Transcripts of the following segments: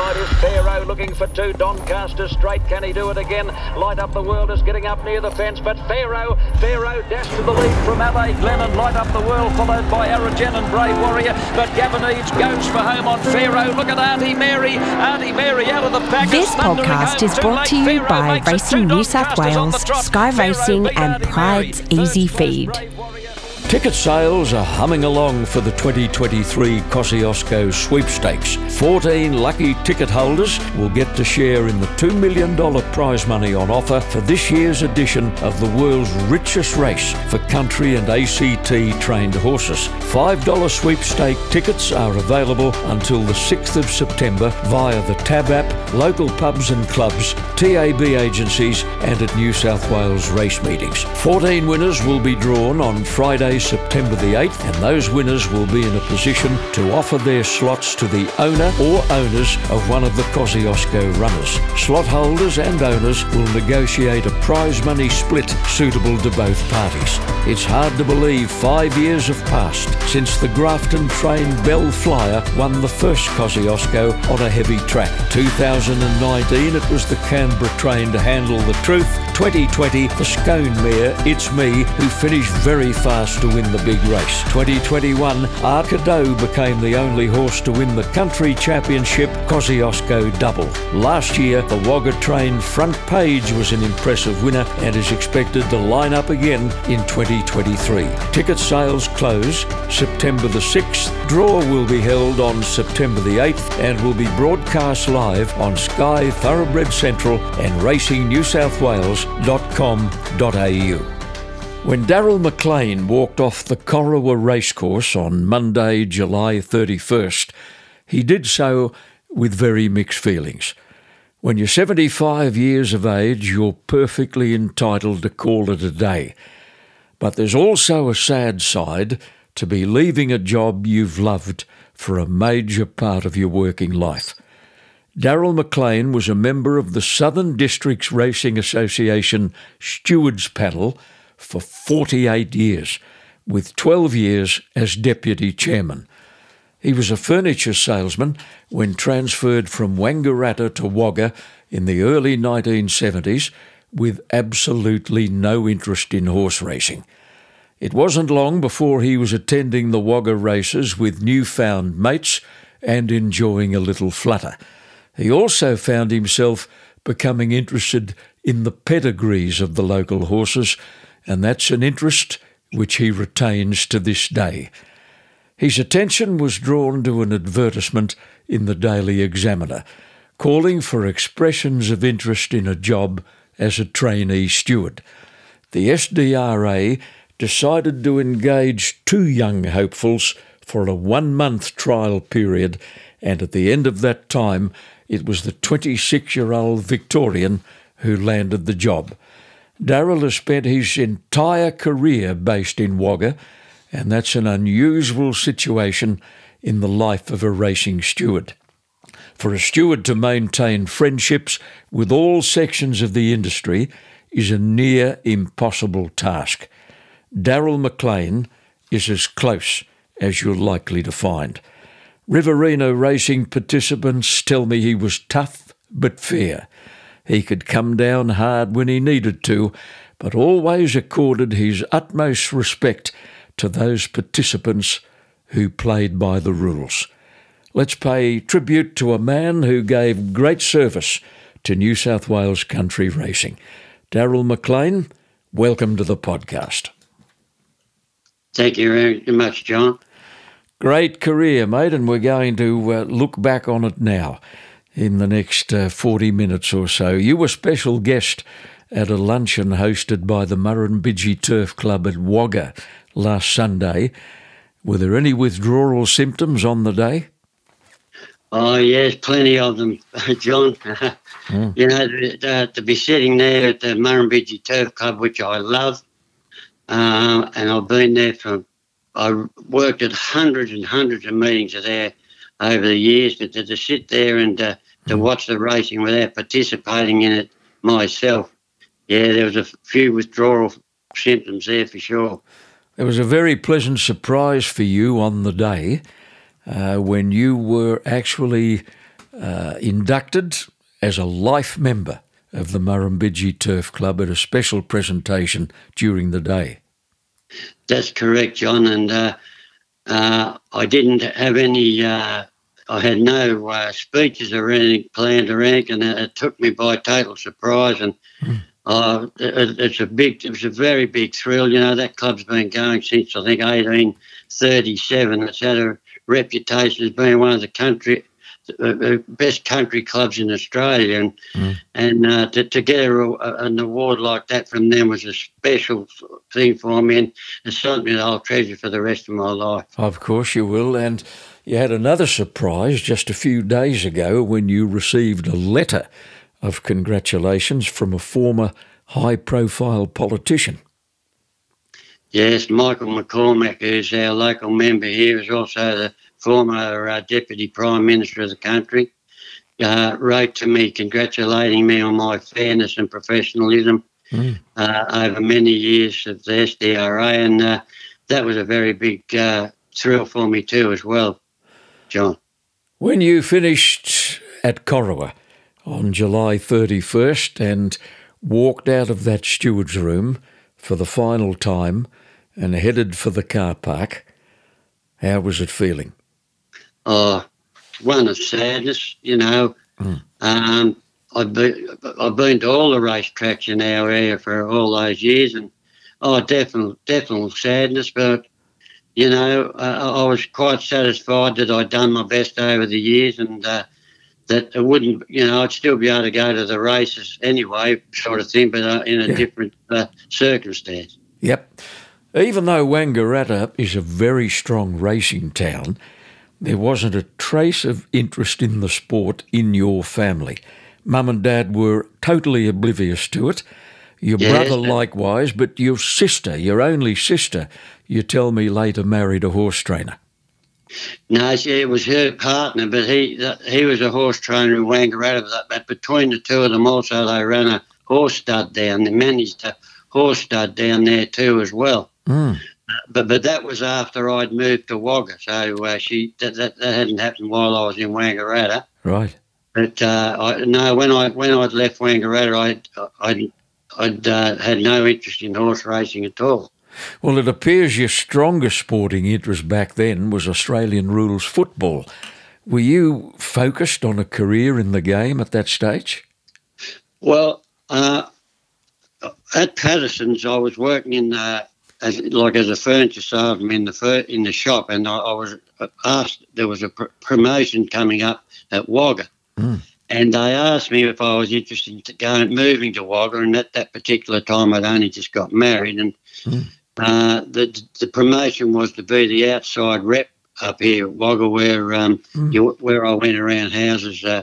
inside is Pharaoh looking for two. Doncaster straight. Can he do it again? Light Up the World is getting up near the fence, but Pharaoh, Pharaoh dash to the lead from Ade Glennon. Light Up the World followed by Aragen and Brave Warrior, but Gavin Eads goes for home on Pharaoh. Look at Auntie Mary. Auntie Mary out of the pack. This podcast is brought to you by Racing New South Wales, Sky Racing, and Pride's Easy Feed. Ticket sales are humming along for the 2023 Kosciuszko sweepstakes. 14 lucky ticket holders will get to share in the $2 million prize money on offer for this year's edition of the world's richest race for country and ACT trained horses. $5 sweepstake tickets are available until the 6th of September via the Tab app, local pubs and clubs, TAB agencies, and at New South Wales race meetings. 14 winners will be drawn on Friday, Europese September the 8th, and those winners will be in a position to offer their slots to the owner or owners of one of the Kosciuszko runners. Slot holders and owners will negotiate a prize money split suitable to both parties. It's hard to believe five years have passed since the Grafton trained Belflyer won the first Kosciuszko on a heavy track. 2019 it was the Canberra train to handle the truth. 2020 the Scone mare It's Me who finished very fast to win the big race. 2021 Arcado became the only horse to win the country championship Kosciuszko double. Last year the Wagga train Front Page was an impressive winner and is expected to line up again in 2023. Ticket sales close September the 6th. Draw will be held on September the 8th and will be broadcast live on Sky Thoroughbred Central and racingnewsouthwales.com.au. When Darryl McLean walked off the Corowa racecourse on Monday, July 31st, he did so with very mixed feelings. When you're 75 years of age, you're perfectly entitled to call it a day. But there's also a sad side to be leaving a job you've loved for a major part of your working life. Darryl McLean was a member of the Southern Districts Racing Association Stewards Panel for 48 years, with 12 years as Deputy Chairman. He was a furniture salesman when transferred from Wangaratta to Wagga in the early 1970s with absolutely no interest in horse racing. It wasn't long before he was attending the Wagga races with newfound mates and enjoying a little flutter. He also found himself becoming interested in the pedigrees of the local horses, and that's an interest which he retains to this day. His attention was drawn to an advertisement in the Daily Examiner calling for expressions of interest in a job as a trainee steward. The SDRA decided to engage two young hopefuls for a one month trial period, and at the end of that time, it was the 26 year old Victorian who landed the job. Darryl has spent his entire career based in Wagga, and that's an unusual situation in the life of a racing steward. For a steward to maintain friendships with all sections of the industry is a near impossible task. Darryl McLean is as close as you're likely to find. Riverina racing participants tell me he was tough but fair. He could come down hard when he needed to, but always accorded his utmost respect to those participants who played by the rules. Let's pay tribute to a man who gave great service to New South Wales country racing. Darryl McLean, welcome to the podcast. Thank you very much, John. Great career, mate, and we're going to uh, look back on it now in the next uh, 40 minutes or so. You were special guest at a luncheon hosted by the Murrumbidgee Turf Club at Wagga last Sunday. Were there any withdrawal symptoms on the day? Oh, yes, plenty of them, John. mm. You know, to, to, be sitting there at the Murrumbidgee Turf Club, which I love, uh, and I've been there for, I worked at hundreds and hundreds of meetings there over the years, but to, to sit there and uh, to mm. watch the racing without participating in it myself, yeah, there was a few withdrawal symptoms there for sure. It was a very pleasant surprise for you on the day uh, when you were actually uh, inducted as a life member of the Murrumbidgee Turf Club at a special presentation during the day. That's correct, John. And uh, uh, I didn't have any, uh, I had no uh, speeches or anything planned or anything, and it, took me by total surprise. And mm. it, it's a big, it was a very big thrill. You know, that club's been going since I think 1837. It's had a reputation as being one of the country the best country clubs in Australia, and mm. and uh, to, to get a, an award like that from them was a special thing for me, and it's something that I'll treasure for the rest of my life. Of course, you will, and you had another surprise just a few days ago when you received a letter of congratulations from a former high-profile politician. Yes, Michael McCormack, who's our local member here, is also the former uh, Deputy Prime Minister of the country, uh, wrote to me congratulating me on my fairness and professionalism mm. uh, over many years of the SDRA, and uh, that was a very big uh, thrill for me too, as well, John. When you finished at Corowa on July 31st and walked out of that steward's room for the final time and headed for the car park, how was it feeling? Uh, one of sadness, you know. Mm. Um, I've been, I've been to all the racetracks in our area for all those years, and oh, definitely, definitely sadness. But you know, uh, I was quite satisfied that I'd done my best over the years, and uh, that it wouldn't, you know, I'd still be able to go to the races anyway, sort of thing, but uh, in a yeah. different uh, circumstance. Yep. Even though Wangaratta is a very strong racing town, there wasn't a trace of interest in the sport in your family. Mum and Dad were totally oblivious to it. Your yes, brother likewise, but your sister, your only sister, you tell me later married a horse trainer. No, it was her partner, but he he was a horse trainer in Wangaratta. But between the two of them, also they ran a horse stud down. They managed a horse stud down there too as well. Mm but but that was after I'd moved to Wagga, so uh, she that, that, that hadn't happened while I was in Wangaratta. Right. But uh, I, no, when I when I'd left Wangaratta, I'd I'd, I'd uh, had no interest in horse racing at all. Well, it appears your strongest sporting interest back then was Australian rules football. Were you focused on a career in the game at that stage? Well, uh, at Paterson's, I was working in uh, as like as a furniture salesman in the fur, in the shop, and I, I, was asked there was a pr- promotion coming up at Wagga, mm. and they asked me if I was interested in going moving to Wagga, and at that particular time I'd only just got married, and mm. uh, the the promotion was to be the outside rep up here at Wagga, where um, mm. you, where I went around houses. Uh,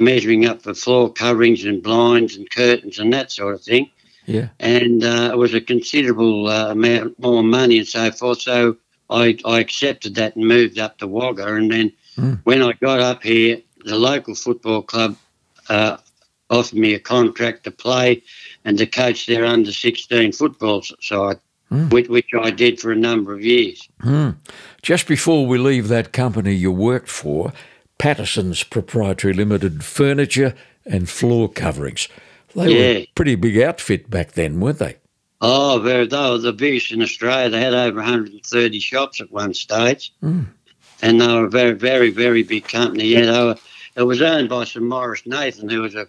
measuring up for floor coverings and blinds and curtains and that sort of thing. Yeah. And uh, it was a considerable uh, amount more money and so forth. So I, I accepted that and moved up to Wagga. And then mm. when I got up here, the local football club uh, offered me a contract to play and to coach their under 16 football side. Mm. Which, which, I did for a number of years. Mm. Just before we leave that company you worked for, Paterson's Proprietary Limited Furniture and Floor Coverings. They yeah. were a pretty big outfit back then, weren't they? Oh, very. They were the biggest in Australia. They had over 130 shops at one stage. Mm. And they were a very, very, very big company. Yeah, they were, it was owned by Sir Maurice Nathan, who was a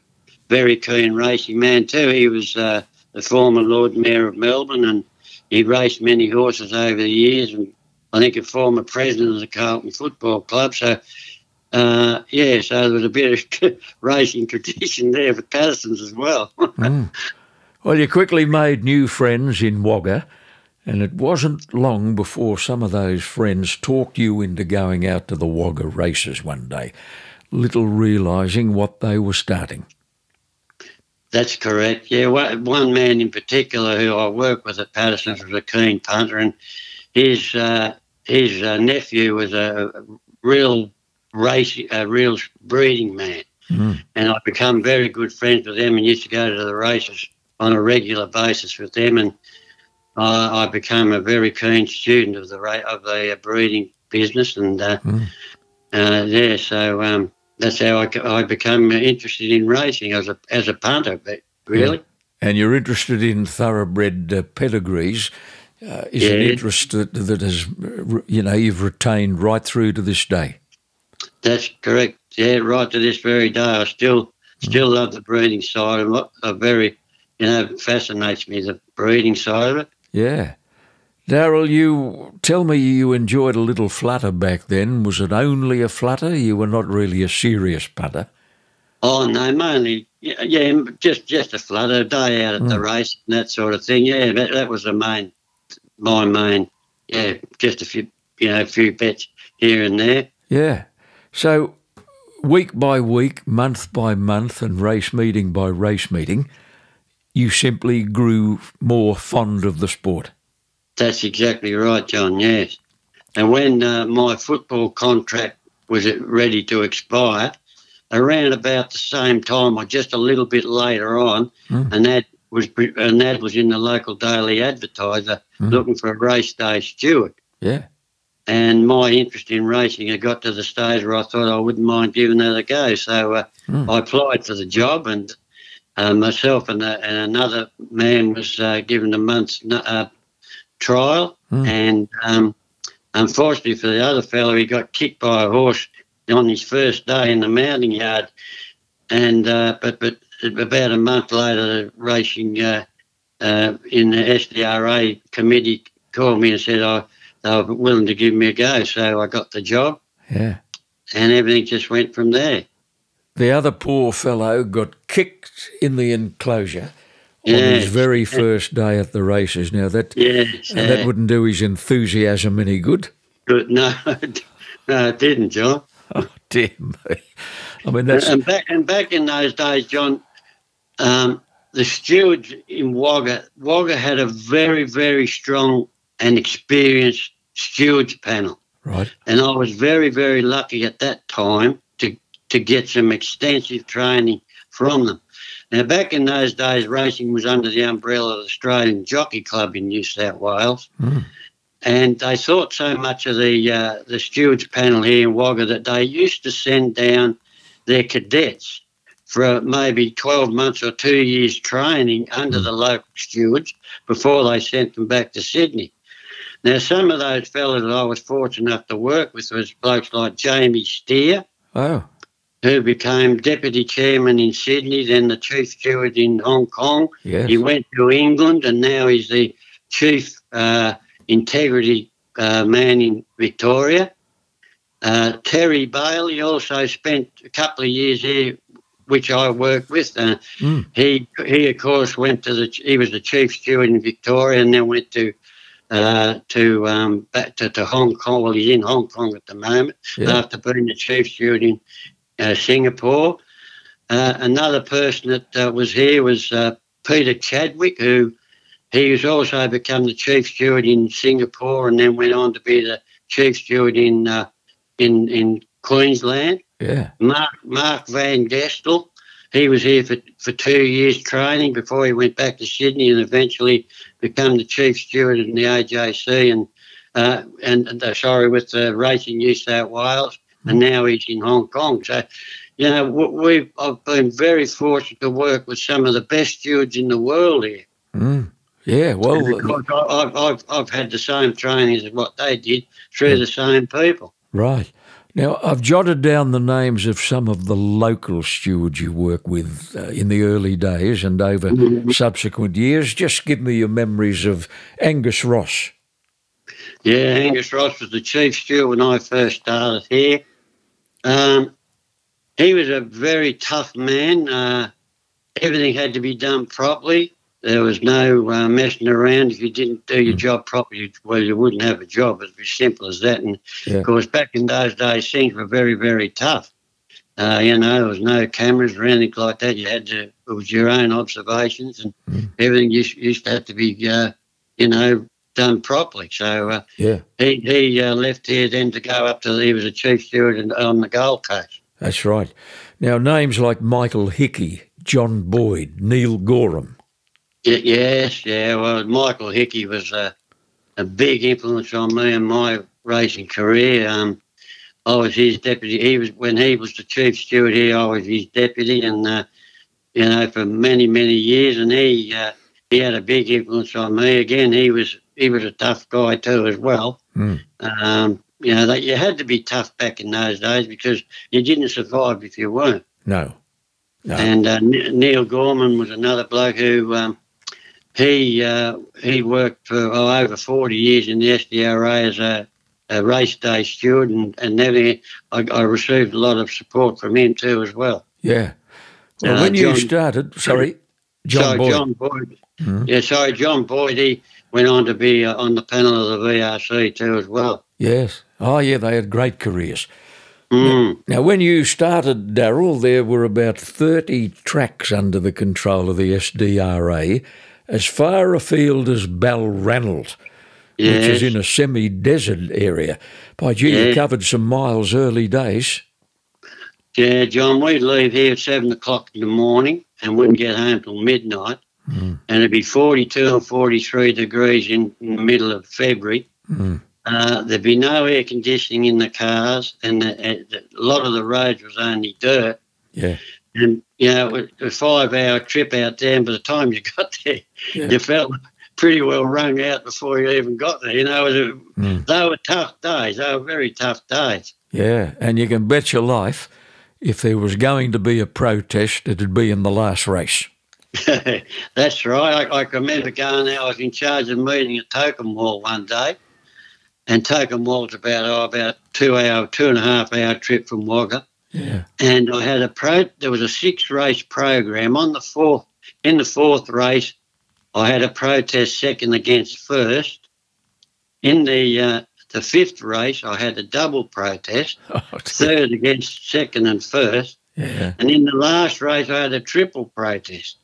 very keen racing man too. He was uh, the former Lord Mayor of Melbourne and he raced many horses over the years and I think a former president of the Carlton Football Club. So uh, yeah, so there was a bit of racing tradition there for Paterson's as well. mm. Well, you quickly made new friends in Wagga, and it wasn't long before some of those friends talked you into going out to the Wagga races one day, little realising what they were starting. That's correct. Yeah, one man in particular who I worked with at Paterson's was a keen punter, and his uh, his uh, nephew was a real race, a real breeding man. Mm. And I've become very good friends with them and used to go to the races on a regular basis with them. And I, I became a very keen student of the of the breeding business. And uh, mm. uh, yeah, so um, that's how I, I became interested in racing as a as a punter. But really, yeah. and you're interested in thoroughbred uh, pedigrees. Uh, is yeah. an interest that, that has, you know, you've retained right through to this day. That's correct. Yeah, right to this very day, I still still mm. love the breeding side of it. I very, you know, fascinates me the breeding side of it. Yeah. Darryl, you tell me you enjoyed a little flutter back then. Was it only a flutter? You were not really a serious putter. Oh no, mainly yeah, yeah just just a flutter, a day out at mm. the race and that sort of thing. Yeah, that, that was the main, my main. Yeah, just a few, you know, a few bets here and there. Yeah. So, week by week, month by month, and race meeting by race meeting, you simply grew more fond of the sport. That's exactly right, John. Yes. And when uh, my football contract was ready to expire, around about the same time, or just a little bit later on, mm. and that was and that was in the local daily advertiser mm. looking for a race day steward. Yeah. And my interest in racing had got to the stage where I thought I wouldn't mind giving that a go. So uh, mm. I applied for the job, and uh, myself and, uh, and another man was uh, given a month's uh, trial, mm. and um, unfortunately for the other fellow, he got kicked by a horse on his first day in the mounting yard. And uh, but but about a month later, the racing uh, uh, in the SDRA committee called me and said I they were willing to give me a go, so I got the job. Yeah, and everything just went from there. The other poor fellow got kicked in the enclosure on his very first day at the races. Now that yes, that wouldn't do his enthusiasm any good. Good, no, no, it didn't, John. Oh dear me! I mean, that's and back and back in those days, John. Um, the stewards in Wagga, Wagga had a very, very strong and experienced stewards panel. Right. And I was very, very lucky at that time to to get some extensive training from them. Now, back in those days, racing was under the umbrella of the Australian Jockey Club in New South Wales. Mm. And they thought so much of the uh, the stewards panel here in Wagga that they used to send down their cadets for maybe 12 months or two years training under mm. the local stewards before they sent them back to Sydney. Now, some of those fellas I was fortunate enough to work with was blokes like Jamie Stier. Oh who became deputy chairman in Sydney, then the chief steward in Hong Kong. Yes. He went to England and now he's the chief uh, integrity uh, man in Victoria. Uh, Terry Bailey also spent a couple of years here, which I worked with. Mm. He, he of course, went to the. He was the chief steward in Victoria, and then went to uh, to um, back to, to Hong Kong. Well, he's in Hong Kong at the moment yeah. after being the chief steward in uh, Singapore. Uh, another person that uh, was here was uh, Peter Chadwick, who he has also become the chief steward in Singapore and then went on to be the chief steward in uh, in in Queensland. Yeah. Mark Marc Van Gestel, he was here for, for two years training before he went back to Sydney and eventually become the chief steward in the AJC and uh, and, and sorry with the Racing New South Wales and now he's in Hong Kong. So, you know, we've I've been very fortunate to work with some of the best stewards in the world here. Mm. Yeah, well, I've, I've, I've had the same training as what they did through the same people. Right. Now, I've jotted down the names of some of the local stewards you work with uh, in the early days and over mm-hmm. subsequent years. Just give me your memories of Angus Ross. Yeah, Angus Ross was the chief steward when I first started here. Um, he was a very tough man. Uh, everything had to be done properly. There was no uh, messing around. If you didn't do your hmm. job properly, well, you wouldn't have a job. It's as simple as that. And yeah. of course, back in those days, things were very, very tough. Uh, you know, there was no cameras or anything like that. You had to, it was your own observations, and mm. everything used, used to have to be, uh, you know, done properly. So uh, yeah, he he uh, left here then to go up to he was a chief steward on the Gold Coast. That's right. Now names like Michael Hickey, John Boyd, Neil Gorham. Yes, yeah. Well, Michael Hickey was a, a big influence on me in my racing career. Um, I was his deputy. He was when he was the chief steward here. I was his deputy, and uh, you know for many many years. And he uh, he had a big influence on me. Again, he was he was a tough guy too as well. Mm. Um, you know that you had to be tough back in those days because you didn't survive if you weren't. No. No. And uh, Neil Gorman was another bloke who um, he uh, he worked for oh, over forty years in the SDRA as a, a race day steward, and and then I, I, received a lot of support from him too as well. Yeah. Well, uh, when John, you started, sorry, John sorry, Boyd. John Boyd. Mm-hmm. Yeah, sorry, John Boyd. He went on to be uh, on the panel of the VRC too as well. Yes. Oh, yeah, they had great careers. Mm. Now, now, when you started, Darryl, there were about 30 tracks under the control of the SDRA as far afield as Balranald, yes. which is in a semi desert area. By gee, you covered some miles early days. Yeah, John, we'd leave here at 7 o'clock in the morning and wouldn't get home till midnight. Mm. And it'd be 42 or 43 degrees in, in the middle of February. Mm. Uh, there'd be no air conditioning in the cars, and the, a lot of the roads was only dirt. Yeah. And, you know, a five hour trip out there, and by the time you got there, yeah. you felt pretty well wrung out before you even got there. You know, was, mm. they were tough days. They were very tough days. Yeah, and you can bet your life if there was going to be a protest, it'd be in the last race. That's right. I, I, can remember going there. I was in charge of meeting at Tocumwal one day, and Tocumwal's about oh, about two hour, two and a half hour trip from Wagga. Yeah. And I had a pro. There was a six race program on the fourth. In the fourth race, I had a protest second against first. In the uh, the fifth race, I had a double protest, oh, third against second and first. Yeah. And in the last race, I had a triple protest.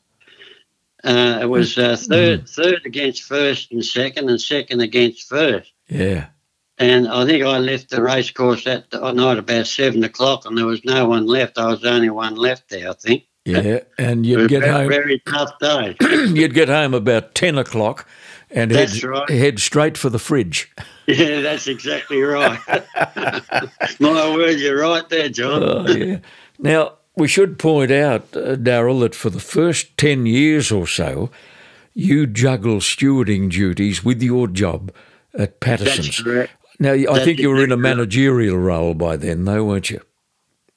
Uh, it was uh, third, mm. third against first and second, and second against first. Yeah. And I think I left the race course that night about seven o'clock, and there was no one left. I was the only one left there, I think. Yeah, and you'd get very, home. Very tough day. you'd get home about ten o'clock, and head, right. head straight for the fridge. Yeah, that's exactly right. My word, you're right there, John. Oh, yeah. Now we should point out, uh, Darryl, that for the first ten years or so, you juggle stewarding duties with your job at Paterson's. Now, I think you were in a managerial role by then, though, weren't you?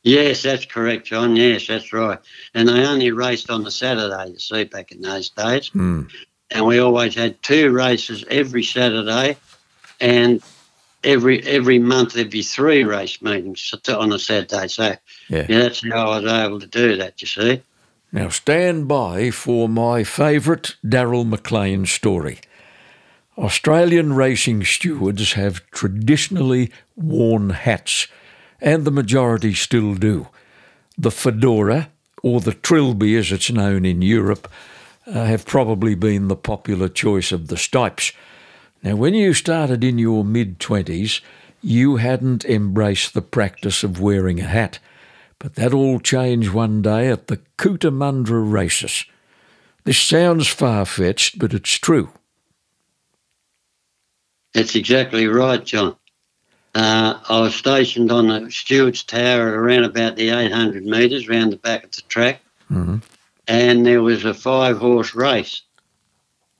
Yes, that's correct, John. Yes, that's right. And they only raced on the Saturday, you see, back in those days. Mm. And we always had two races every Saturday, and every every month there'd be three race meetings on a Saturday. So, Yeah. yeah, that's how I was able to do that, you see. Now, stand by for my favourite Darryl McLean story. Australian racing stewards have traditionally worn hats, and the majority still do. The fedora, or the trilby as it's known in Europe, uh, have probably been the popular choice of the stipes. Now, when you started in your mid 20s, you hadn't embraced the practice of wearing a hat. But that all changed one day at the Cootamundra races. This sounds far fetched, but it's true. That's exactly right, John. Uh, I was stationed on the steward's Tower at around about the 800 metres round the back of the track, Mhm. and there was a five horse race.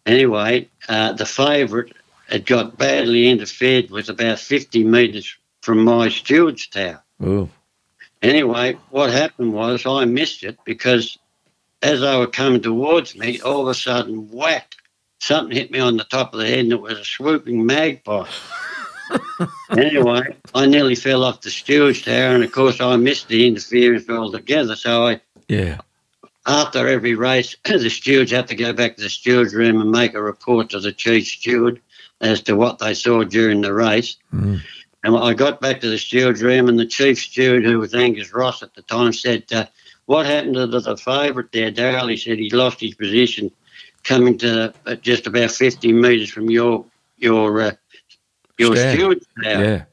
Anyway, uh, the favourite had got badly interfered with about 50 metres from my steward's Tower. Oh, Anyway, what happened was I missed it because as they were coming towards me, all of a sudden, whack, something hit me on the top of the head and it was a swooping magpie. anyway, I nearly fell off the steward's tower and of course I missed the interference altogether. So I, yeah. after every race, the stewards had to go back to the steward's room and make a report to the chief steward as to what they saw during the race. Mm. And I got back to the steward's room, and the chief steward, who was Angus Ross at the time, said, uh, "What happened to the, the favourite there, Darryl?" He said he lost his position, coming to uh, just about fifty metres from your your uh, your Stand. steward's tower. Yeah.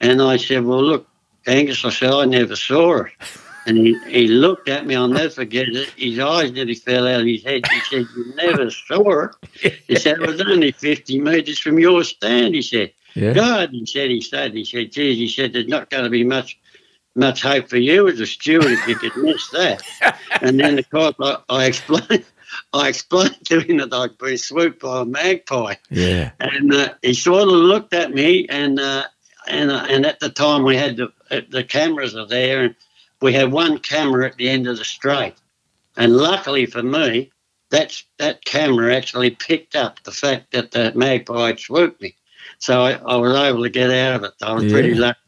And I said, "Well, look, Angus," I said, "I never saw it." And he, he looked at me. I'll never forget it. His eyes nearly fell out of his head. He said, "You never saw it." He said, "It was only fifty metres from your stand." He said. Yeah. God, he said, he said, he said, geez, he said, there's not going to be much much hope for you as a steward if you could miss that. and then, of course, I, I explained. I explained to him that I'd been swooped by a magpie, Yeah. and uh, he sort of looked at me, and uh, and uh, and at the time we had the the cameras are there, and we had one camera at the end of the straight, and luckily for me, that's that camera actually picked up the fact that the magpie had swooped me, so I, I was able to get out of it. I was pretty lucky.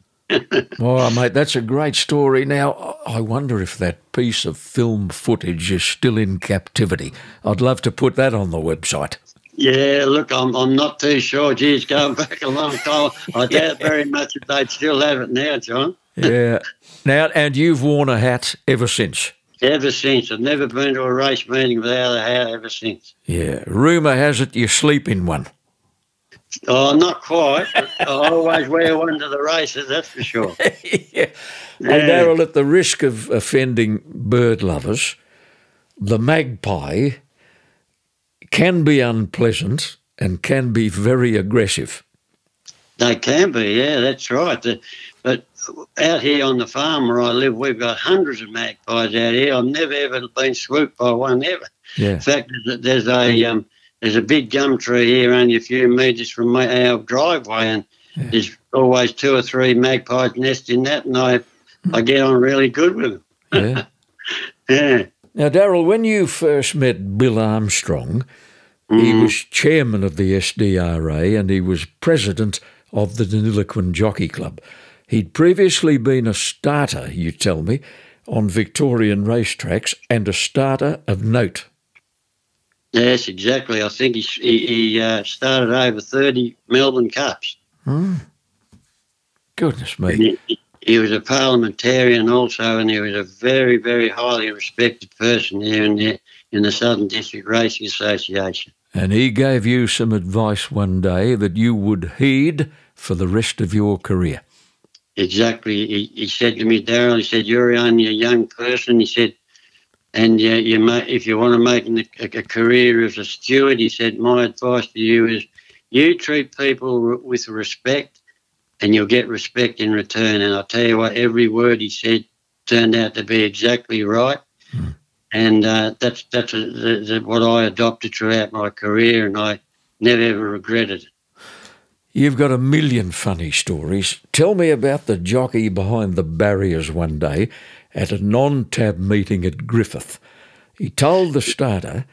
Well, mate, that's a great story. Now, I wonder if that piece of film footage is still in captivity. I'd love to put that on the website. Yeah, look, I'm, I'm not too sure. Geez, going back a long time, I doubt very much if they'd still have it now, John. Yeah. now, and you've worn a hat ever since. Ever since. I've never been to a race meeting without a hat ever since. Yeah. Rumour has it you sleep in one. Oh, not quite. but I always wear one to the races, that's for sure. yeah. Hey, Darryl, at the risk of offending bird lovers, the magpie can be unpleasant and can be very aggressive. They can be, yeah, that's right. But out here on the farm where I live, we've got hundreds of magpies out here. I've never ever been swooped by one ever. Yeah. In fact, there's a- there's a um, there's a big gum tree here, only a few metres from my, our driveway, and there's always two or three magpies nest in that, and I I get on really good with them. Yeah. Yeah, Now, Darryl, when you first met Bill Armstrong, he mm-hmm. was chairman of the SDRA and he was president of the Deniliquin Jockey Club. He'd previously been a starter, you tell me, on Victorian racetracks and a starter of note. Yes, exactly. I think he he, he uh, started over thirty Melbourne Cups. Goodness me. He, he was a parliamentarian also, and he was a very, very highly respected person here in the in the Southern District Racing Association. And he gave you some advice one day that you would heed for the rest of your career. Exactly. He, he said to me, Darryl, he said, you're only a young person. He said, and uh, you may, if you want to make a, a career as a steward, he said, my advice to you is you treat people r- with respect and you'll get respect in return. And I'll tell you what, every word he said turned out to be exactly right. And uh, that's that's a, the, the, what I adopted throughout my career, and I never ever regretted it. You've got a million funny stories. Tell me about the jockey behind the barriers one day at a non tab meeting at Griffith. He told the starter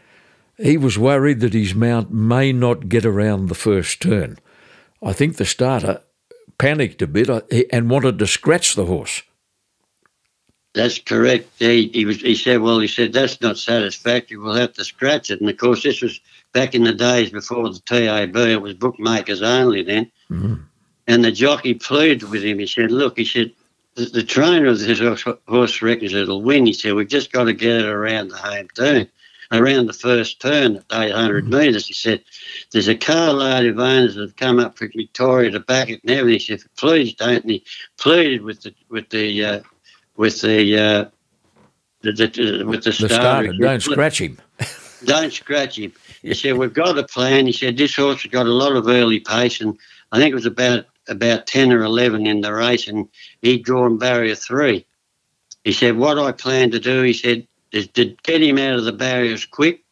he was worried that his mount may not get around the first turn. I think the starter panicked a bit uh, and wanted to scratch the horse. That's correct. He, he was. He said, "Well, he said that's not satisfactory. We'll have to scratch it." And of course, this was back in the days before the TAB. It was bookmakers only then. And the jockey pleaded with him. He said, "Look," he said, "the, the trainer of this horse, horse reckons it'll win." He said, "We've just got to get it around the home turn, around the first turn at 800 metres." He said, "There's a carload of owners that have come up from Victoria to back it and everything." He said, "Please don't." And he pleaded with the with the uh, with the, uh, the, the with the, The starter. starter, said, don't scratch him. don't scratch him. He said, We've got a plan. He said, This horse has got a lot of early pace, and I think it was about about 10 or 11 in the race, and he'd drawn barrier three. He said, What I plan to do, he said, is to get him out of the barriers quick.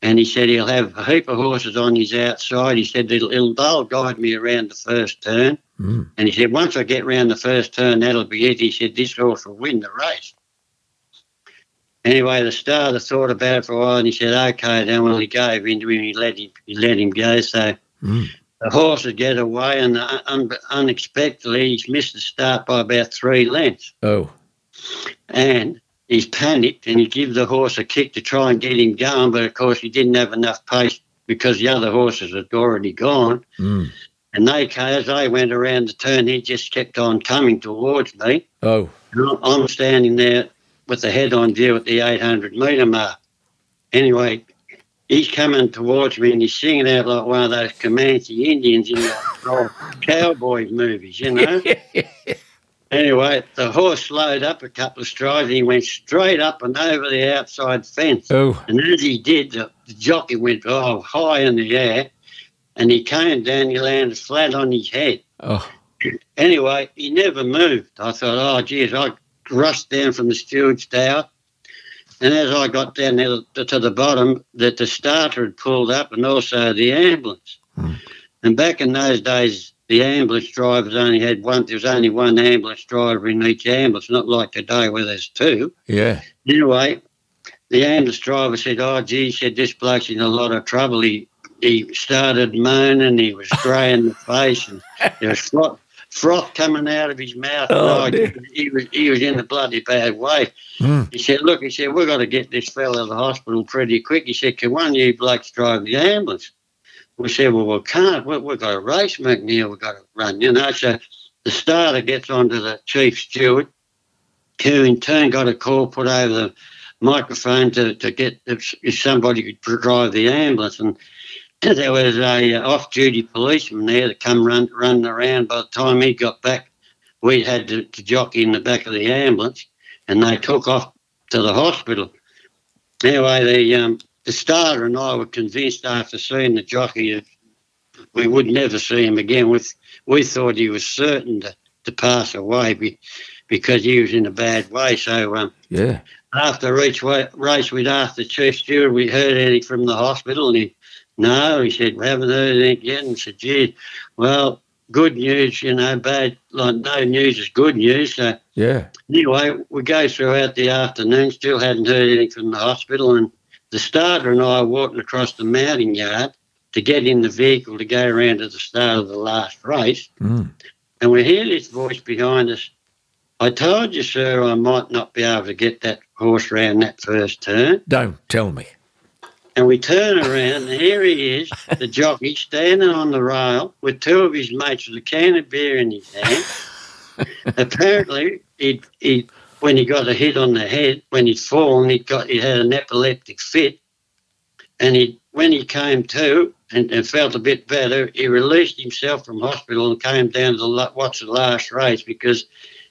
And he said, He'll have a heap of horses on his outside. He said, it'll, it'll, They'll guide me around the first turn. Mm. And he said, Once I get round the first turn, that'll be it. He said, This horse will win the race. Anyway, the starter thought about it for a while and he said, okay, then well, he gave in to him, he let him, he let him go. So Mm. The horse would get away and un- unexpectedly he's missed the start by about three lengths. Oh, And he's panicked and he give the horse a kick to try and get him going, but of course he didn't have enough pace because the other horses had already gone. mm. And they, as they went around the turn, he just kept on coming towards me. oh, And I'm standing there with the head on view at the 800 metre mark. Anyway, he's coming towards me and he's singing out like one of those Comanche Indians in the old cowboy movies, you know. anyway, the horse slowed up a couple of strides and he went straight up and over the outside fence. oh, And as he did, the, the jockey went oh, high in the air. and he came down, he landed flat on his head. Oh, Anyway, he never moved. I thought, oh, geez, I rushed down from the steward's tower. And as I got down there to, the bottom, that the starter had pulled up and also the ambulance. Hmm. And back in those days, the ambulance drivers only had one, there was only one ambulance driver in each ambulance, not like today where there's two. yeah. Anyway, the ambulance driver said, "Oh, gee," he said, "this bloke's in a lot of trouble." He he started moaning. He was grey in the face, and there was froth, froth coming out of his mouth. Oh, and dear. he was he was in a bloody bad way. Mm. He said, "Look," he said, "we've got to get this fella to the hospital pretty quick." He said, "Can one of you blokes drive the ambulance?" We said, "Well, we can't. We, we've got a race, McNeil. We've got to run." You know, so the starter gets onto the chief steward, who in turn got a call put over the microphone to, to get if, if somebody could drive the ambulance. And there was a uh, off-duty policeman there that come run, running around. By the time he got back, we had to, to jockey in the back of the ambulance, and they took off to the hospital. Anyway, the um, the starter and I were convinced after seeing the jockey that we would never see him again. We, we thought he was certain to, to pass away be, because he was in a bad way. So um, Yeah. after each race, we'd asked the chief steward, we heard anything from the hospital, and he, no, he said, we haven't heard anything yet. And I said, gee, well, good news, you know, bad, like no news is good news. So Yeah. anyway, we go throughout the afternoon, still hadn't heard anything from the hospital, and the starter and I are walking across the mounting yard to get in the vehicle to go around to the start of the last race, Mm. and we hear this voice behind us. I told you, sir, I might not be able to get that horse round that first turn. Don't tell me. And we turn around, and here he is, the jockey, standing on the rail with two of his mates with a can of beer in his hand. Apparently, he he when he got a hit on the head, when he'd fallen, he got he had an epileptic fit, and he when he came to and, and felt a bit better, he released himself from hospital and came down to the, watch the last race because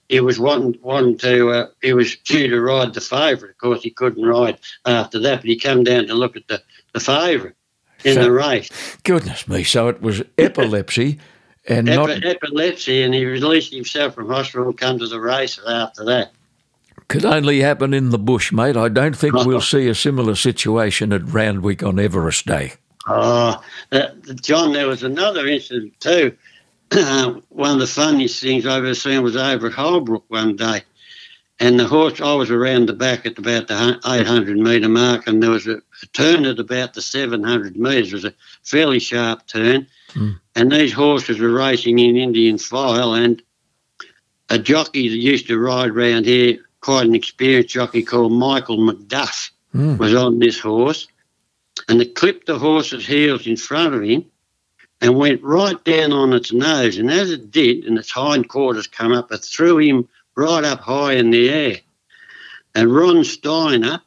he was wanting wanting to uh, he was due to ride the favourite. Of course, he couldn't ride after that, but he came down to look at the the favourite in So- the race. Goodness me. So it was epilepsy and not epilepsy, and he released himself from hospital and come to the race after that. could only happen in the bush, mate. I don't think we'll see a similar situation at Randwick on Everest Day. Oh, uh, John, there was another incident too. one of the funniest things I've ever seen was over at Holbrook one day. And the horse, I was around the back at about the 800 metre mark, and there was a, a turn at about the 700 metres. It was a fairly sharp turn. And these horses were racing in Indian file, and a jockey that used to ride round here, quite an experienced jockey called Michael McDuff, Mm. was on this horse and it clipped the horse's heels in front of him and went right down on its nose. And as it did, and its hindquarters come up, it threw him right up high in the air. And Ron Steiner,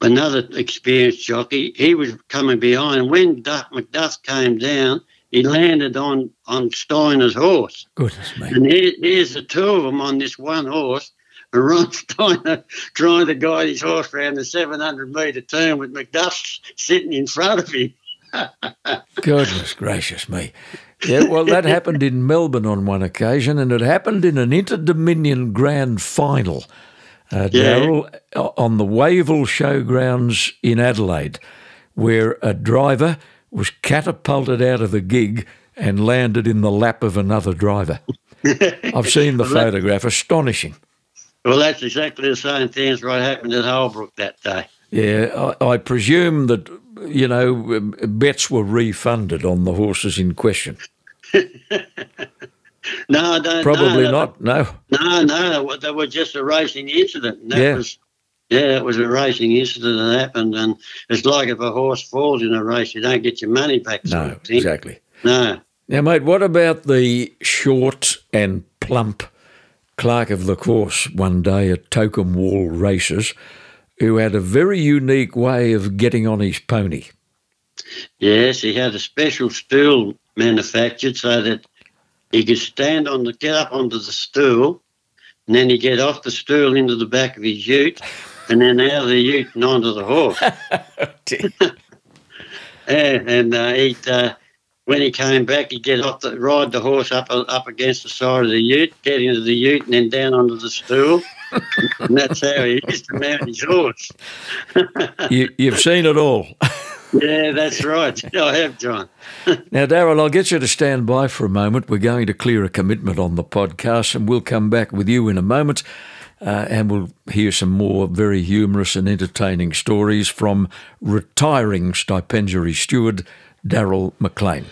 another experienced jockey, he was coming behind. And when Duck McDuff came down, he landed on, on Steiner's horse. Goodness me. And here, here's the two of them on this one horse. And Ron Steiner trying to guide his horse around the 700 metre turn with McDuff sitting in front of him. Goodness gracious me. Yeah, well, that happened in Melbourne on one occasion, and it happened in an Inter-Dominion Grand Final, uh, Yeah. On the Wayville Showgrounds in Adelaide, where a driver was catapulted out of the gig and landed in the lap of another driver. I've seen the photograph, astonishing. Well, that's exactly the same thing as what happened at Holbrook that day. Yeah, I, I presume that, you know, bets were refunded on the horses in question. No, I don't Probably no, not, no. No, no, that was just a racing incident. And that Yeah. was, yeah, it was a racing incident that happened. And it's like if a horse falls in a race, you don't get your money back. No, exactly. No. Now, mate, what about the short and plump clerk of the course one day at Tocumwal races who had a very unique way of getting on his pony? Yes, he had a special stool manufactured so that he could stand on the get up onto the stool, and then he'd get off the stool into the back of his ute, and then out of the ute and onto the horse. Yeah, and uh, he'd uh, when he came back, he'd get off the ride the horse up up against the side of the ute, get into the ute, and then down onto the stool. And that's how he used to mount his horse. you, you've seen it all. yeah, that's right. I have, John. now, Darryl, I'll get you to stand by for a moment. We're going to clear a commitment on the podcast, and we'll come back with you in a moment. Uh, and we'll hear some more very humorous and entertaining stories from retiring stipendiary steward Darryl McLean.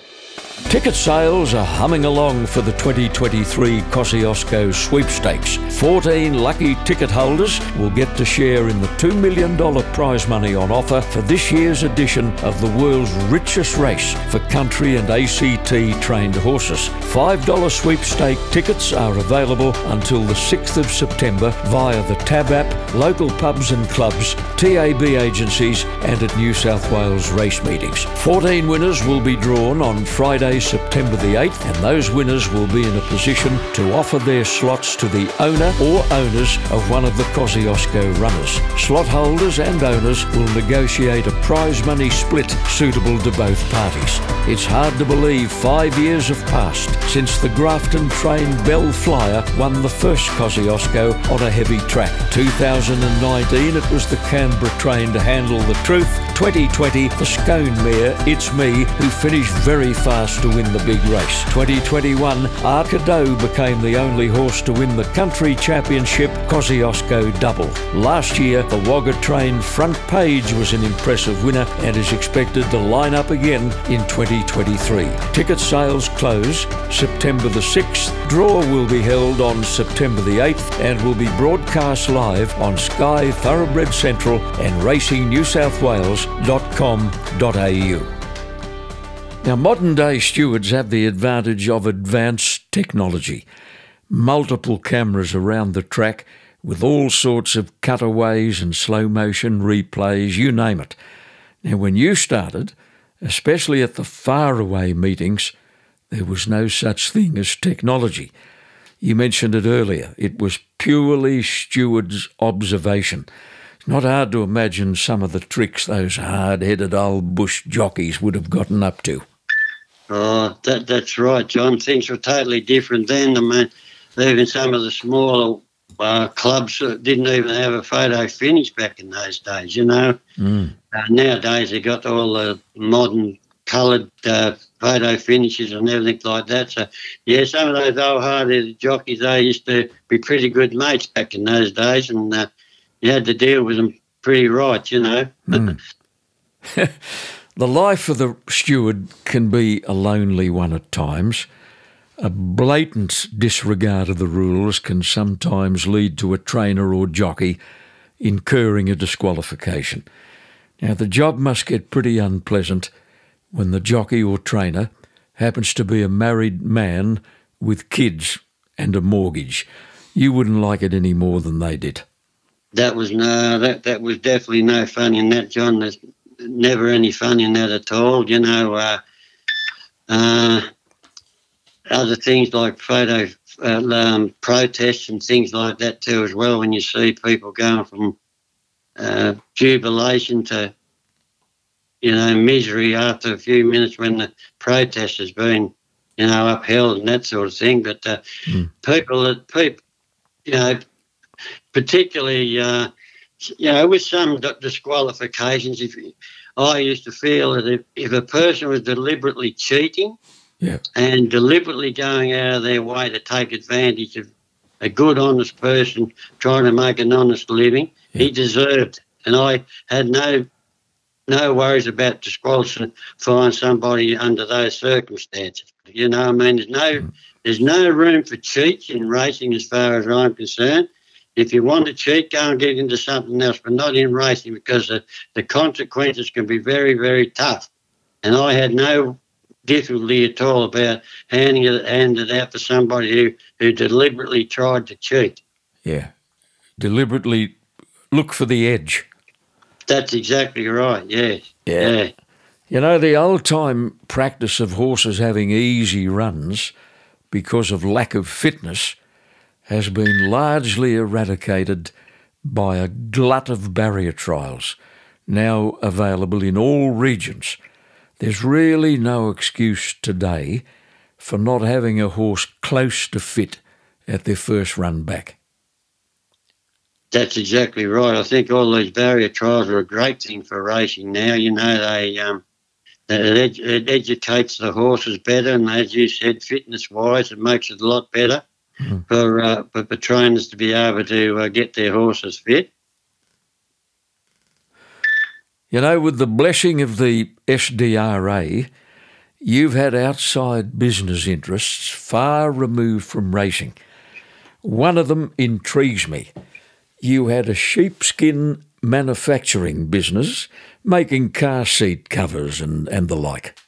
Ticket sales are humming along for the 2023 Kosciuszko sweepstakes. 14 lucky ticket holders will get to share in the $2 million prize money on offer for this year's edition of the world's richest race for country and ACT trained horses. $5 sweepstake tickets are available until the 6th of September via the Tab app, local pubs and clubs, TAB agencies, and at New South Wales race meetings. 14 winners will be drawn on Friday September the 8th, and those winners will be in a position to offer their slots to the owner or owners of one of the Kosciuszko runners. Slot holders and owners will negotiate a prize money split suitable to both parties. It's hard to believe five years have passed since the Grafton trained Belflyer won the first Kosciuszko on a heavy track. 2019 it was the Canberra trained to Handle the Truth. 2020 the Scone mare It's Me who finished very fast to win the big race. 2021, Arcado became the only horse to win the country championship Kosciuszko double. Last year, the Wagga train front page was an impressive winner and is expected to line up again in 2023. Ticket sales close September the 6th. Draw will be held on September the 8th and will be broadcast live on Sky Thoroughbred Central and RacingNewSouthWales.com.au. Now, modern day stewards have the advantage of advanced technology. Multiple cameras around the track with all sorts of cutaways and slow motion replays, you name it. Now, when you started, especially at the faraway meetings, there was no such thing as technology. You mentioned it earlier. It was purely steward's observation. Not hard to imagine some of the tricks those hard headed old bush jockeys would have gotten up to. Oh, that that's right, John. Things were totally different then. I mean, even some of the smaller uh, clubs didn't even have a photo finish back in those days. You know, mm. uh, nowadays they've got all the modern coloured uh, photo finishes and everything like that. So, yeah, some of those old hard-headed jockeys they used to be pretty good mates back in those days, and uh, you had to deal with them pretty right. You know. Mm. The life of the steward can be a lonely one at times. A blatant disregard of the rules can sometimes lead to a trainer or jockey incurring a disqualification. Now, the job must get pretty unpleasant when the jockey or trainer happens to be a married man with kids and a mortgage. You wouldn't like it any more than they did. That was no, that that was definitely no fun in that, John. There's never any fun in that at all. You know, uh, uh, other things like photo uh, um, protests and things like that too, as well. When you see people going from uh, jubilation to you know misery after a few minutes when the protest has been you know upheld and that sort of thing. But mm. people that people you know particularly uh, you know, with some disqualifications, if I used to feel that if, if a person was deliberately cheating yeah. and deliberately going out of their way to take advantage of a good, honest person trying to make an honest living, yeah. he deserved. And I had no no worries about disqualifying somebody under those circumstances. You know, I mean, there's no mm. there's no room for cheats in racing as far as I'm concerned. If you want to cheat, go and get into something else, but not in racing because the, the consequences can be very, very tough. And I had no difficulty at all about handing it, handing it out to somebody who, who deliberately tried to cheat. Yeah, deliberately look for the edge. That's exactly right, yeah. Yeah. yeah. You know, the old time practice of horses having easy runs because of lack of fitness has been largely eradicated by a glut of barrier trials now available in all regions. There's really no excuse today for not having a horse close to fit at their first run back. That's exactly right. I think all these barrier trials are a great thing for racing now. You know, they um, it, it educates the horses better, and as you said, fitness wise, it makes it a lot better mm. for, uh, for, trainers to be able to uh, get their horses fit. You know, with the blessing of the SDRA, you've had outside business interests far removed from racing. One of them intrigues me. You had a sheepskin manufacturing business making car seat covers and, and the like.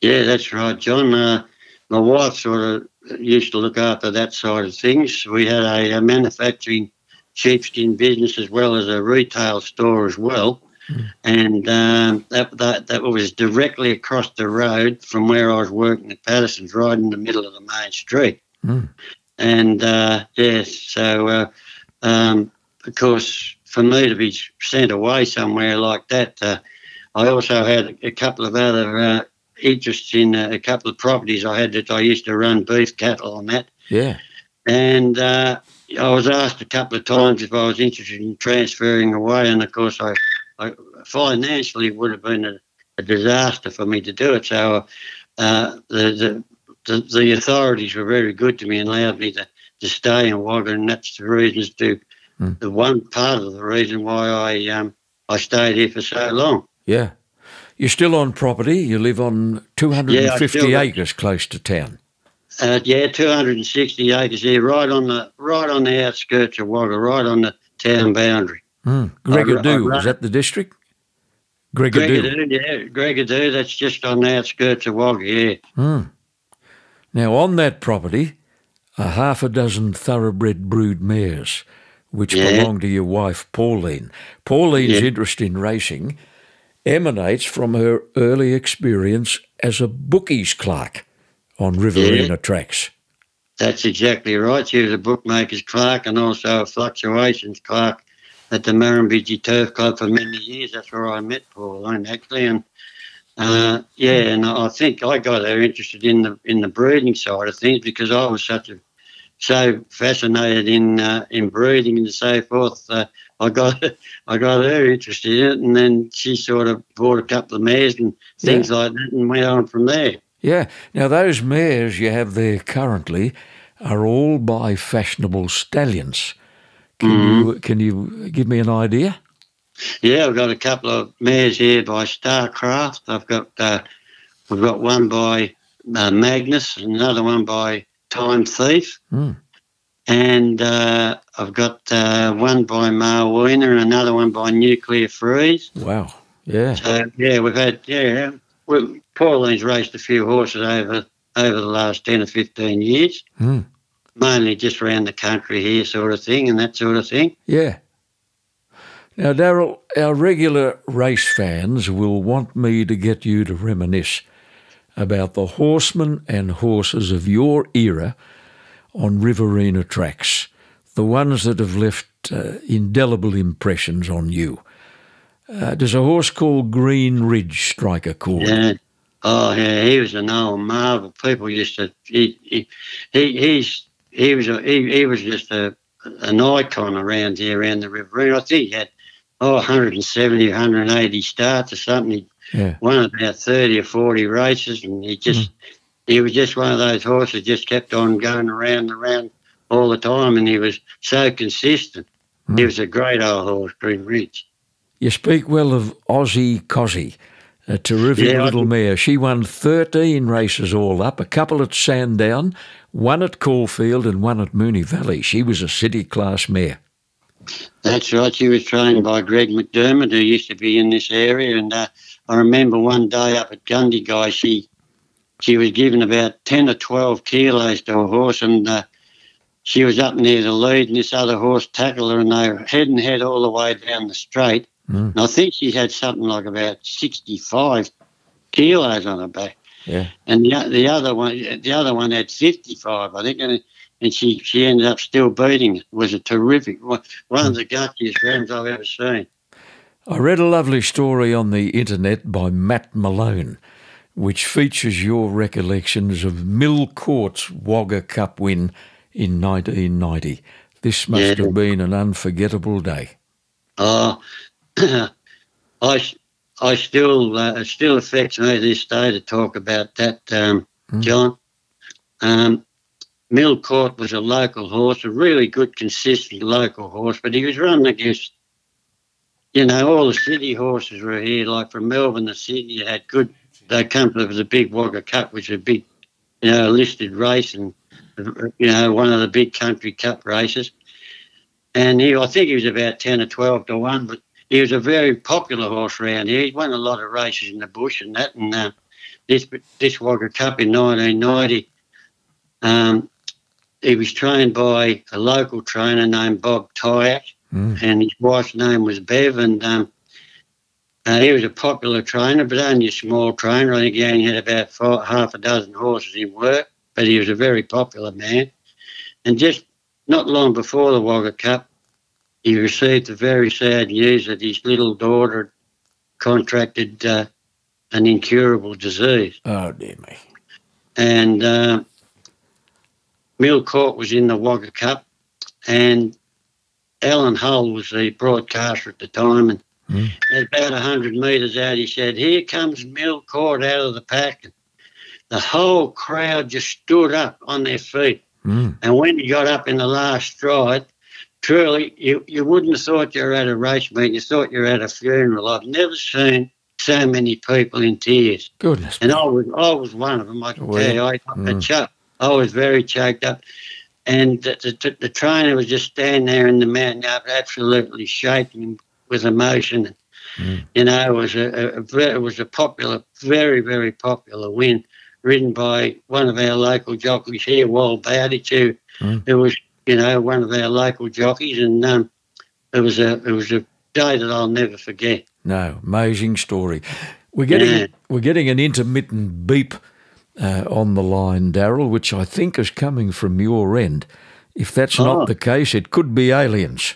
Yeah, that's right, John. Uh, my wife sort of used to look after that side of things. We had a, a manufacturing sheepskin business as well as a retail store as well. And um, that, that that was directly across the road from where I was working at Paterson's, right in the middle of the main street. Mm. And uh, yes, so uh, um, of course, for me to be sent away somewhere like that, uh, I also had a couple of other interests in a couple of properties I had that I used to run beef cattle on that. Yeah. And uh, I was asked a couple of times if I was interested in transferring away, and of course I I, financially would have been a, a, disaster for me to do it. So uh, the, the, the the authorities were very good to me and allowed me to, to stay in Wagga, and that's the reasons to mm. the one part of the reason why I um I stayed here for so long. Yeah. You're still on property. You live on 250 yeah, acres close to town. Uh, yeah, 260 acres here, right on the right on the outskirts of Wagga, right on the town boundary. Mm. Gregadoo, is that the district? Gregadoo. Gregadoo, yeah. Gregadoo, that's just on the outskirts of Wagga, yeah. Mm. Now, on that property are half a dozen thoroughbred brood mares, which yeah. belong to your wife, Pauline. Pauline's yeah. interest in racing emanates from her early experience as a bookies clerk on Riverina yeah. tracks. That's exactly right. She was a bookmaker's clerk and also a fluctuations clerk at the Murrumbidgee Turf Club for many years. That's where I met Pauline actually, and uh, yeah, and I think I got her interested in the in the breeding side of things because I was such a so fascinated in uh, in breeding and so forth. Uh, I got I got her interested in it, and then she sort of bought a couple of mares and things yeah. like that, and went on from there. Yeah. Now those mares you have there currently are all by fashionable stallions. Can mm. you can you give me an idea? Yeah, I've got a couple of mares here by Starcraft. I've got uh, we've got one by uh, Magnus, another one by Time Thief, mm. And uh, I've got uh, one by Marwina and another one by Nuclear Freeze. Wow! Yeah. So yeah, we've had yeah. We, Pauline's raced a few horses over over the last ten or fifteen years. Mm mainly just around the country here, sort of thing, and that sort of thing. Yeah. Now, Darryl, our regular race fans will want me to get you to reminisce about the horsemen and horses of your era on Riverina tracks, the ones that have left uh, indelible impressions on you. Uh, does a horse called Green Ridge strike a chord? Yeah. Oh, yeah, he was an old marvel. People used to, he, he, he he's he was a, he, he was just a an icon around here around the river. I think he had oh 170, 180 starts or something. He yeah. won about 30 or 40 races, and he just mm. He was just one of those horses just kept on going around and around all the time, and he was so consistent. Mm. He was a great old horse, Green Ridge. You speak well of Aussie Cozzy a terrific yeah, little mare. She won 13 races all up, a couple at Sandown, one at Caulfield, and one at Moonee Valley. She was a city class mare. That's right. She was trained by Greg McDermott, who used to be in this area. And uh, I remember one day up at Gundagai, she she was given about 10 or 12 kilos to a horse, and uh, she was up near the lead, and this other horse tackled her, and they were head and head all the way down the straight. Mm. And I think she had something like about 65 kilos on her back. Yeah. And the, the other one, the other one had 55, I think, and, and she, she ended up still beating it. it was a terrific one, one of the gutsiest rounds I've ever seen. I read a lovely story on the internet by Matt Malone, which features your recollections of Mill Court's Wagga Cup win in 1990. This must Yeah. have been an unforgettable day. Oh, I, I still, uh, it still affects me this day to talk about that, um, John. Um, Mill Court was a local horse, a really good, consistent local horse, but he was running against, you know, all the city horses were here, like from Melbourne to Sydney, had good, they come to the big Wagga Cup, which is a big, you know, listed race and, you know, one of the big country cup races. And he, I think he was about 10 or 12 to 1, but he was a very popular horse around here. He won a lot of races in the bush and that. And uh, this this Wagga Cup in 1990, um, he was trained by a local trainer named Bob Tyak, Mm. and his wife's name was Bev. And um, uh, he was a popular trainer, but only a small trainer. I think he only had about four, half a dozen horses in work, but he was a very popular man. And just not long before the Wagga Cup, he received the very sad news that his little daughter had contracted uh, an incurable disease. Oh, dear me. And uh, Mill Court was in the Wagga Cup, and Alan Hull was the broadcaster at the time. And Mm. at about 100 metres out, he said, Here comes Mill Court out of the pack. And the whole crowd just stood up on their feet. Mm. And when he got up in the last stride, truly, you, you wouldn't have thought you were at a race meeting. You thought you were at a funeral. I've never seen so many people in tears. Goodness. And I was, I was one of them. I can Well, tell you, I, mm. cho- I was very choked up. And the, the, the trainer was just standing there in the mountain up, absolutely shaking with emotion. Mm. You know, it was a, a, it was a popular, very, very popular win, ridden by one of our local jockeys here, Wal Bowditch, who, Mm. who was, you know, one of our local jockeys. And um, it was a it was a day that I'll never forget. No, amazing story. We're getting Yeah. we're getting an intermittent beep uh, on the line, Darryl, which I think is coming from your end. If that's Oh. not the case, it could be aliens.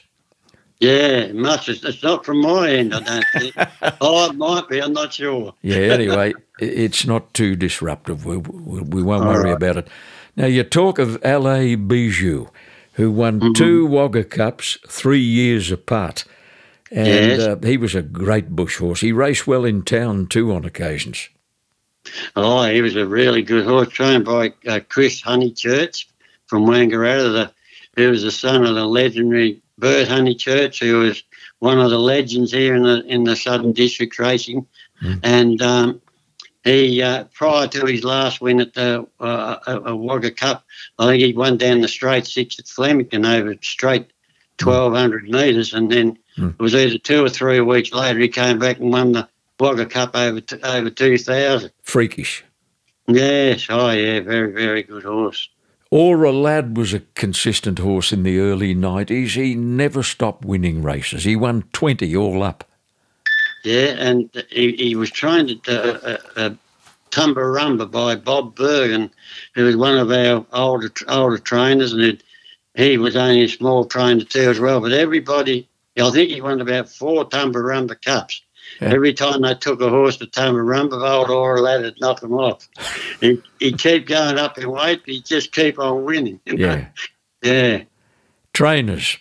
Yeah, much. It's, not from my end, I don't think. oh, it might be. I'm not sure. Yeah. Anyway, it's not too disruptive. We we, we won't All worry right. about it. Now you talk of La Bijou, who won Mm-hmm. two Wagga Cups three years apart. And Yes. uh, he was a great bush horse. He raced well in town too on occasions. Oh, he was a really good horse, trained by uh, Chris Honeychurch from Wangaratta. The, he was the son of the legendary Bert Honeychurch, who was one of the legends here in the in the Southern District racing. Mm. And um, he, uh, prior to his last win at the uh, uh, uh, Wagga Cup, I think he won down the straight six at Flemington over straight 1,200 metres. And then Mm. it was either two or three weeks later, he came back and won the Wagga Cup over, t- over 2,000. Freakish. Yes, oh yeah, very, very good horse. Aura Lad was a consistent horse in the early 90s. He never stopped winning races. He won 20 all up. Yeah, and he, he was trained at uh, uh, uh, by Bob Bergen, who was one of our older older trainers, and it, he was only a small trainer too as well. But everybody, I think he won about four Tumbarumba Cups. Yeah. Every time they took a horse to Tumbarumba, old Aura Lad would knock him off. he, he'd keep going up in weight, he'd just keep on winning. Yeah. Yeah. Trainers,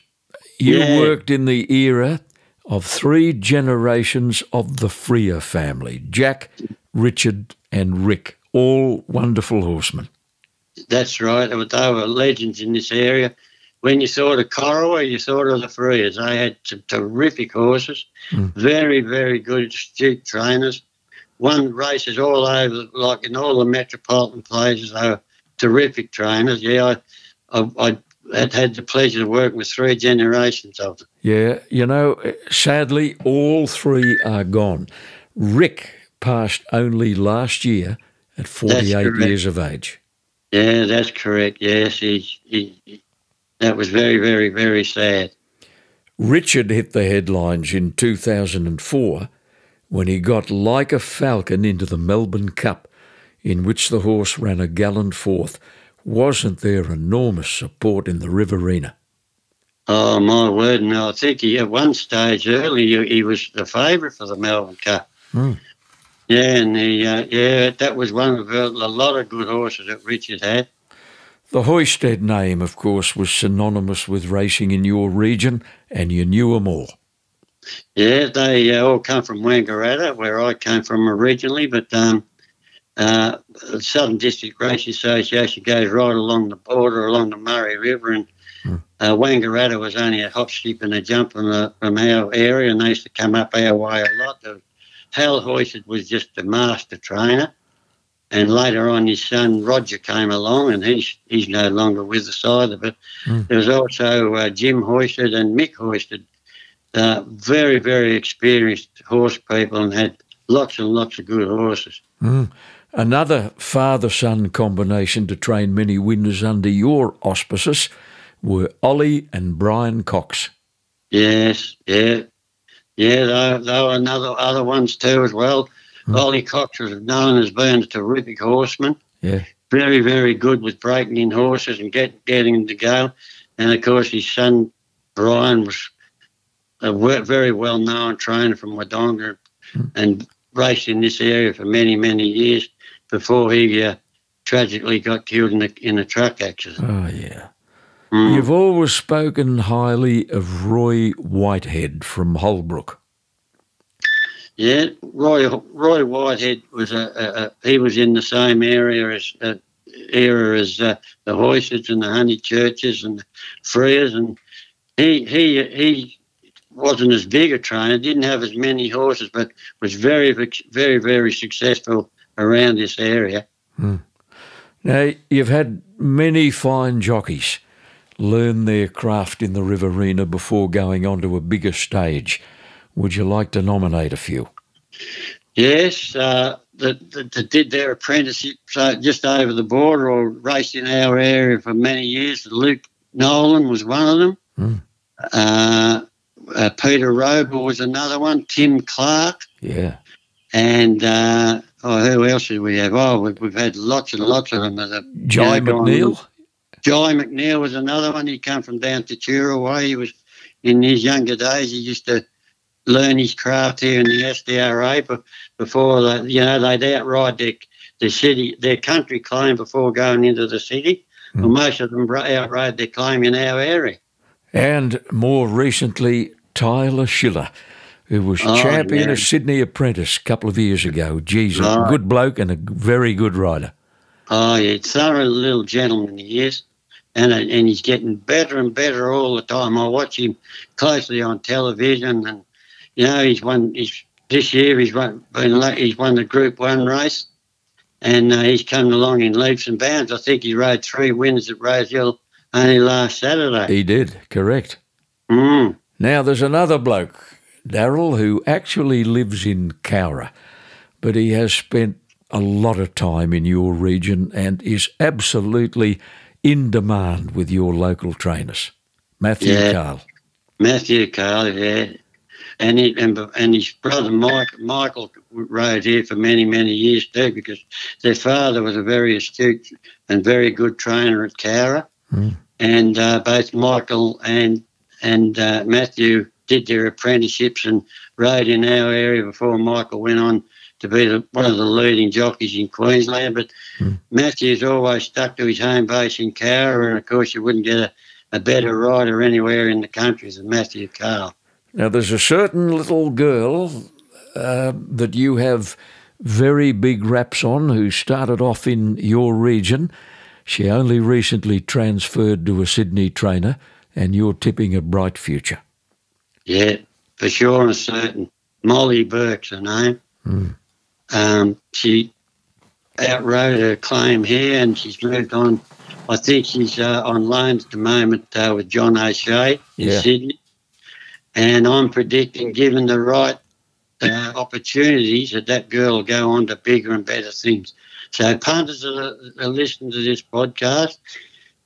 you Yeah. worked in the era of three generations of the Freer family Jack, Richard, and Rick, all wonderful horsemen. That's right. They were legends in this area. When you saw the Corowa, you saw the Freers. They had some terrific horses, Mm. very, very good, astute trainers. Won races all over, like in all the metropolitan places. They were terrific trainers. Yeah, I, I, I had had the pleasure of working with three generations of them. Yeah, you know, sadly, all three are gone. Rick passed only last year at 48 years of age. Yeah, that's correct. Yes, he, he, he- that was very, very, very sad. Richard hit the headlines in 2004 when he got like a falcon into the Melbourne Cup, in which the horse ran a gallant fourth. Wasn't there enormous support in the Riverina? Oh my word! No, I think he at one stage early he, was the favourite for the Melbourne Cup. Mm. Yeah, and he, uh, yeah, that was one of a lot of good horses that Richard had. The Hoysted name, of course, was synonymous with racing in your region, and you knew them all. Yeah, they uh, all come from Wangaratta, where I came from originally, but um, uh, the Southern District Race Association goes right along the border, along the Murray River, and Hmm. uh, Wangaratta was only a hop, skip, and a jump from, the, from our area, and they used to come up our way a lot. The, Hal Hoysted was just the master trainer, and later on his son Roger came along, and he's he's no longer with us either. But Hmm. there was also uh, Jim Hoysted and Mick Hoysted, uh, very very experienced horse people, and had lots and lots of good horses. Mm. Another father son combination to train many winners under your auspices were Ollie and Brian Cox. Yes, yeah, yeah. There, there were another other ones too as well. Ollie Cox was known as being a terrific horseman. Yeah. Very, very good with breaking in horses and get, getting them to go. And of course, his son Brian was a very well known trainer from Wodonga and raced in this area for many, many years before he uh, tragically got killed in a, in a truck accident. Oh, yeah. Mm. You've always spoken highly of Roy Whitehead from Holbrook. Yeah, Roy Roy Whitehead was a, a, a he was in the same area as uh, era as uh, the Hoysts and the Honeychurches and the Freers, and he he he wasn't as big a trainer, didn't have as many horses, but was very very very successful around this area. Now, you've had many fine jockeys learn their craft in the Riverina before going on to a bigger stage. Would you like to nominate a few? Yes, uh, that, that, that did their apprenticeship so just over the border or raced in our area for many years. Luke Nolan was one of them. Hmm. Uh, uh, Peter Robl was another one. Tim Clark. Yeah. And uh, oh, who else did we have? Oh, we've, we've had lots and lots of them. Uh, Jai you know, McNeil? Jye McNeil was another one. He come from down to Tura way. He was in his younger days. He used to learn his craft here in the SDRA before they, you know they'd outride their the city their country claim before going into the city. Hmm. Well, most of them outride their claim in our area. And more recently, Tyler Schiller, who was Oh, champion yeah. of Sydney Apprentice a couple of years ago. Jesus, a Right. good bloke and a very good rider. Oh, yeah, thorough little gentleman he is. And, and he's getting better and better all the time. I watch him closely on television, and you know he's won. He's this year he's won. Been, he's won the Group One race, and uh, he's coming along in leaps and bounds. I think he rode three wins at Rose Hill only last Saturday. He did, correct. Mm. Now, there's another bloke, Darryl, who actually lives in Cowra, but he has spent a lot of time in your region and is absolutely in demand with your local trainers. Matthew Yeah. Cahill. Matthew Cahill, yeah. And, he, and and his brother Mike, Michael rode here for many many years too because their father was a very astute and very good trainer at Cowra, Mm. and uh, both Michael and and uh, Matthew did their apprenticeships and rode in our area before Michael went on to be the, one of the leading jockeys in Queensland. But Mm. Matthew's always stuck to his home base in Cowra, and of course you wouldn't get a, a better rider anywhere in the country than Matthew Cahill. Now, there's a certain little girl uh, that you have very big raps on who started off in your region. She only recently transferred to a Sydney trainer, and you're tipping a bright future. Yeah, for sure and certain. Molly Burke's her name. Mm. Um, she outrode her claim here and she's moved on. I think she's uh, on loan at the moment uh, with John O'Shea in Yeah. Sydney. And I'm predicting, given the right uh, opportunities, that that girl will go on to bigger and better things. So, punters that are, listening to this podcast,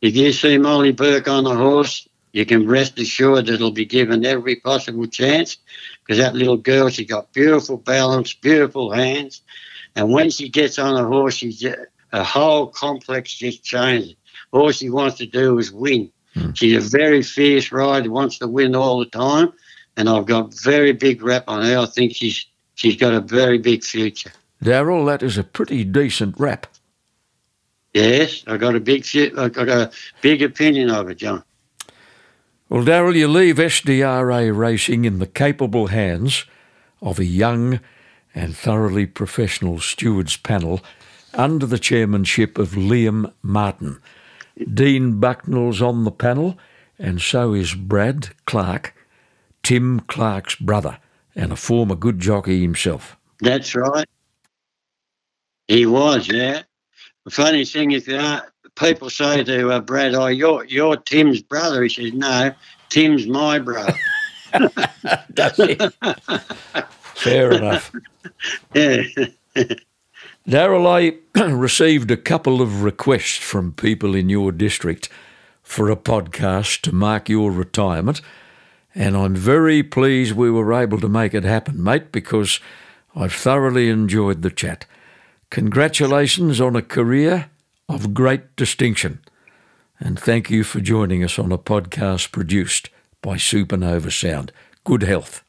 if you see Molly Burke on a horse, you can rest assured that it'll be given every possible chance because that little girl, she's got beautiful balance, beautiful hands. And when she gets on a horse, she's just, her whole complex just changes. All she wants to do is win. Mm. She's a very fierce rider, wants to win all the time, and I've got very big rap on her. I think she's she's got a very big future. Darryl, that is a pretty decent rap. Yes, I got a big I got a big opinion of it, John. Well, Darryl, you leave SDRA racing in the capable hands of a young and thoroughly professional stewards panel under the chairmanship of Liam Martin. Dean Bucknell's on the panel, and so is Brad Clark, Tim Clark's brother, and a former good jockey himself. That's right. He was, yeah. The funny thing is, uh, people say to uh, Brad, "Oh, you're you're Tim's brother." He says, "No, Tim's my brother." Does he? Fair enough. Yeah. Darryl, I received a couple of requests from people in your district for a podcast to mark your retirement, and I'm very pleased we were able to make it happen, mate, because I've thoroughly enjoyed the chat. Congratulations on a career of great distinction, and thank you for joining us on a podcast produced by Supernova Sound. Good health.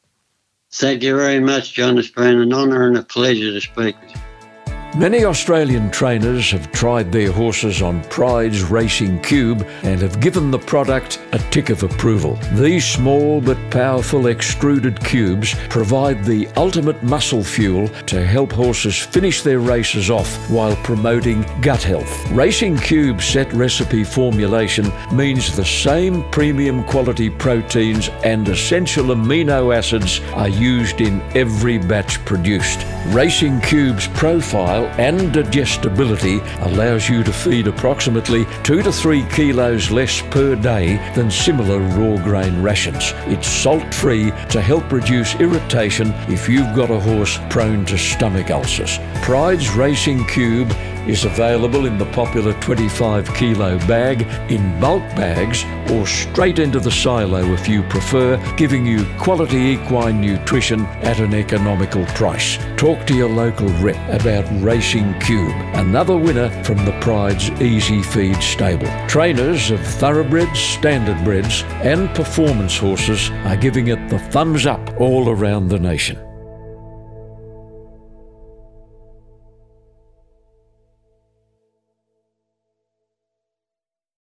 Thank you very much, John. It's been an honour and a pleasure to speak with you. Many Australian trainers have tried their horses on Prydes Racing Cube and have given the product a tick of approval. These small but powerful extruded cubes provide the ultimate muscle fuel to help horses finish their races off while promoting gut health. Racing Cube set recipe formulation means the same premium quality proteins and essential amino acids are used in every batch produced. Racing Cube's profile and digestibility allows you to feed approximately 2 to 3 kilos less per day than similar raw grain rations. It's salt free to help reduce irritation if you've got a horse prone to stomach ulcers. Prydes Racing Cube is available in the popular 25 kilo bag, in bulk bags, or straight into the silo if you prefer, giving you quality equine nutrition at an economical price. Talk to your local rep about Racing Cube, another winner from the Pride's Easy Feed stable. Trainers of thoroughbreds, standardbreds, and performance horses are giving it the thumbs up all around the nation.